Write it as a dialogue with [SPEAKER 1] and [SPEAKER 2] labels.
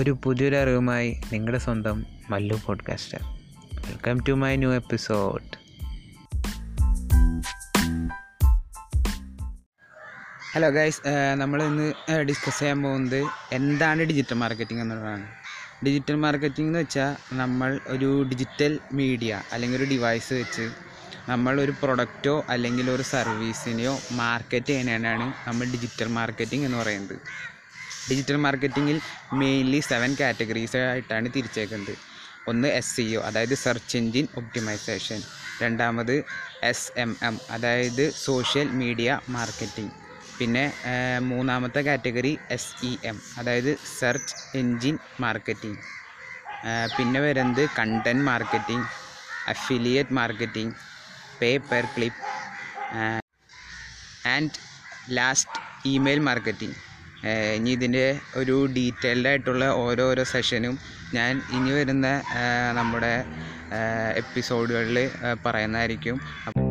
[SPEAKER 1] ഒരു പുതിയൊരു അറിവുമായി നിങ്ങളുടെ സ്വന്തം Mallu podcaster welcome to my new episode hello guys നമ്മൾ ഇന്ന് ഡിസ്കസ് ചെയ്യാൻ പോകുന്നത് എന്താണ് ഡിജിറ്റൽ മാർക്കറ്റിംഗ് എന്നുള്ളതാണ്. ഡിജിറ്റൽ മാർക്കറ്റിംഗ് എന്ന് വെച്ചാൽ നമ്മൾ ഒരു ഡിജിറ്റൽ മീഡിയ അല്ലെങ്കിൽ ഒരു ഡിവൈസ് വെച്ച് നമ്മൾ ഒരു പ്രൊഡക്റ്റോ അല്ലെങ്കിൽ ഒരു സർവീസിനെയോ മാർക്കറ്റ് ചെയ്യുന്നതിനാണ് നമ്മൾ ഡിജിറ്റൽ മാർക്കറ്റിംഗ് എന്ന് പറയുന്നത്. ഡിജിറ്റൽ മാർക്കറ്റിങ്ങിൽ മെയിൻലി സെവൻ കാറ്റഗറീസ് ആയിട്ടാണ് തിരിച്ചേക്കുന്നത്. ഒന്ന് എസ് സി ഒ അതായത് സെർച്ച് എൻജിൻ ഒപ്റ്റിമൈസേഷൻ രണ്ടാമത് എസ് എം എം അതായത് സോഷ്യൽ മീഡിയ മാർക്കറ്റിംഗ് പിന്നെ മൂന്നാമത്തെ കാറ്റഗറി എസ് ഇ എം അതായത് സെർച്ച് എൻജിൻ മാർക്കറ്റിംഗ് പിന്നെ വരുന്നത് content marketing affiliate marketing pay per clip and last email marketing ഇനി ഇതിന്റെ ഒരു ഡീറ്റെയിൽഡ് ആയിട്ടുള്ള ഓരോരോ സെഷനും ഞാൻ ഇനി വരുന്ന നമ്മുടെ എപ്പിസോഡുകളിൽ പറയുന്നതായിരിക്കും. അപ്പം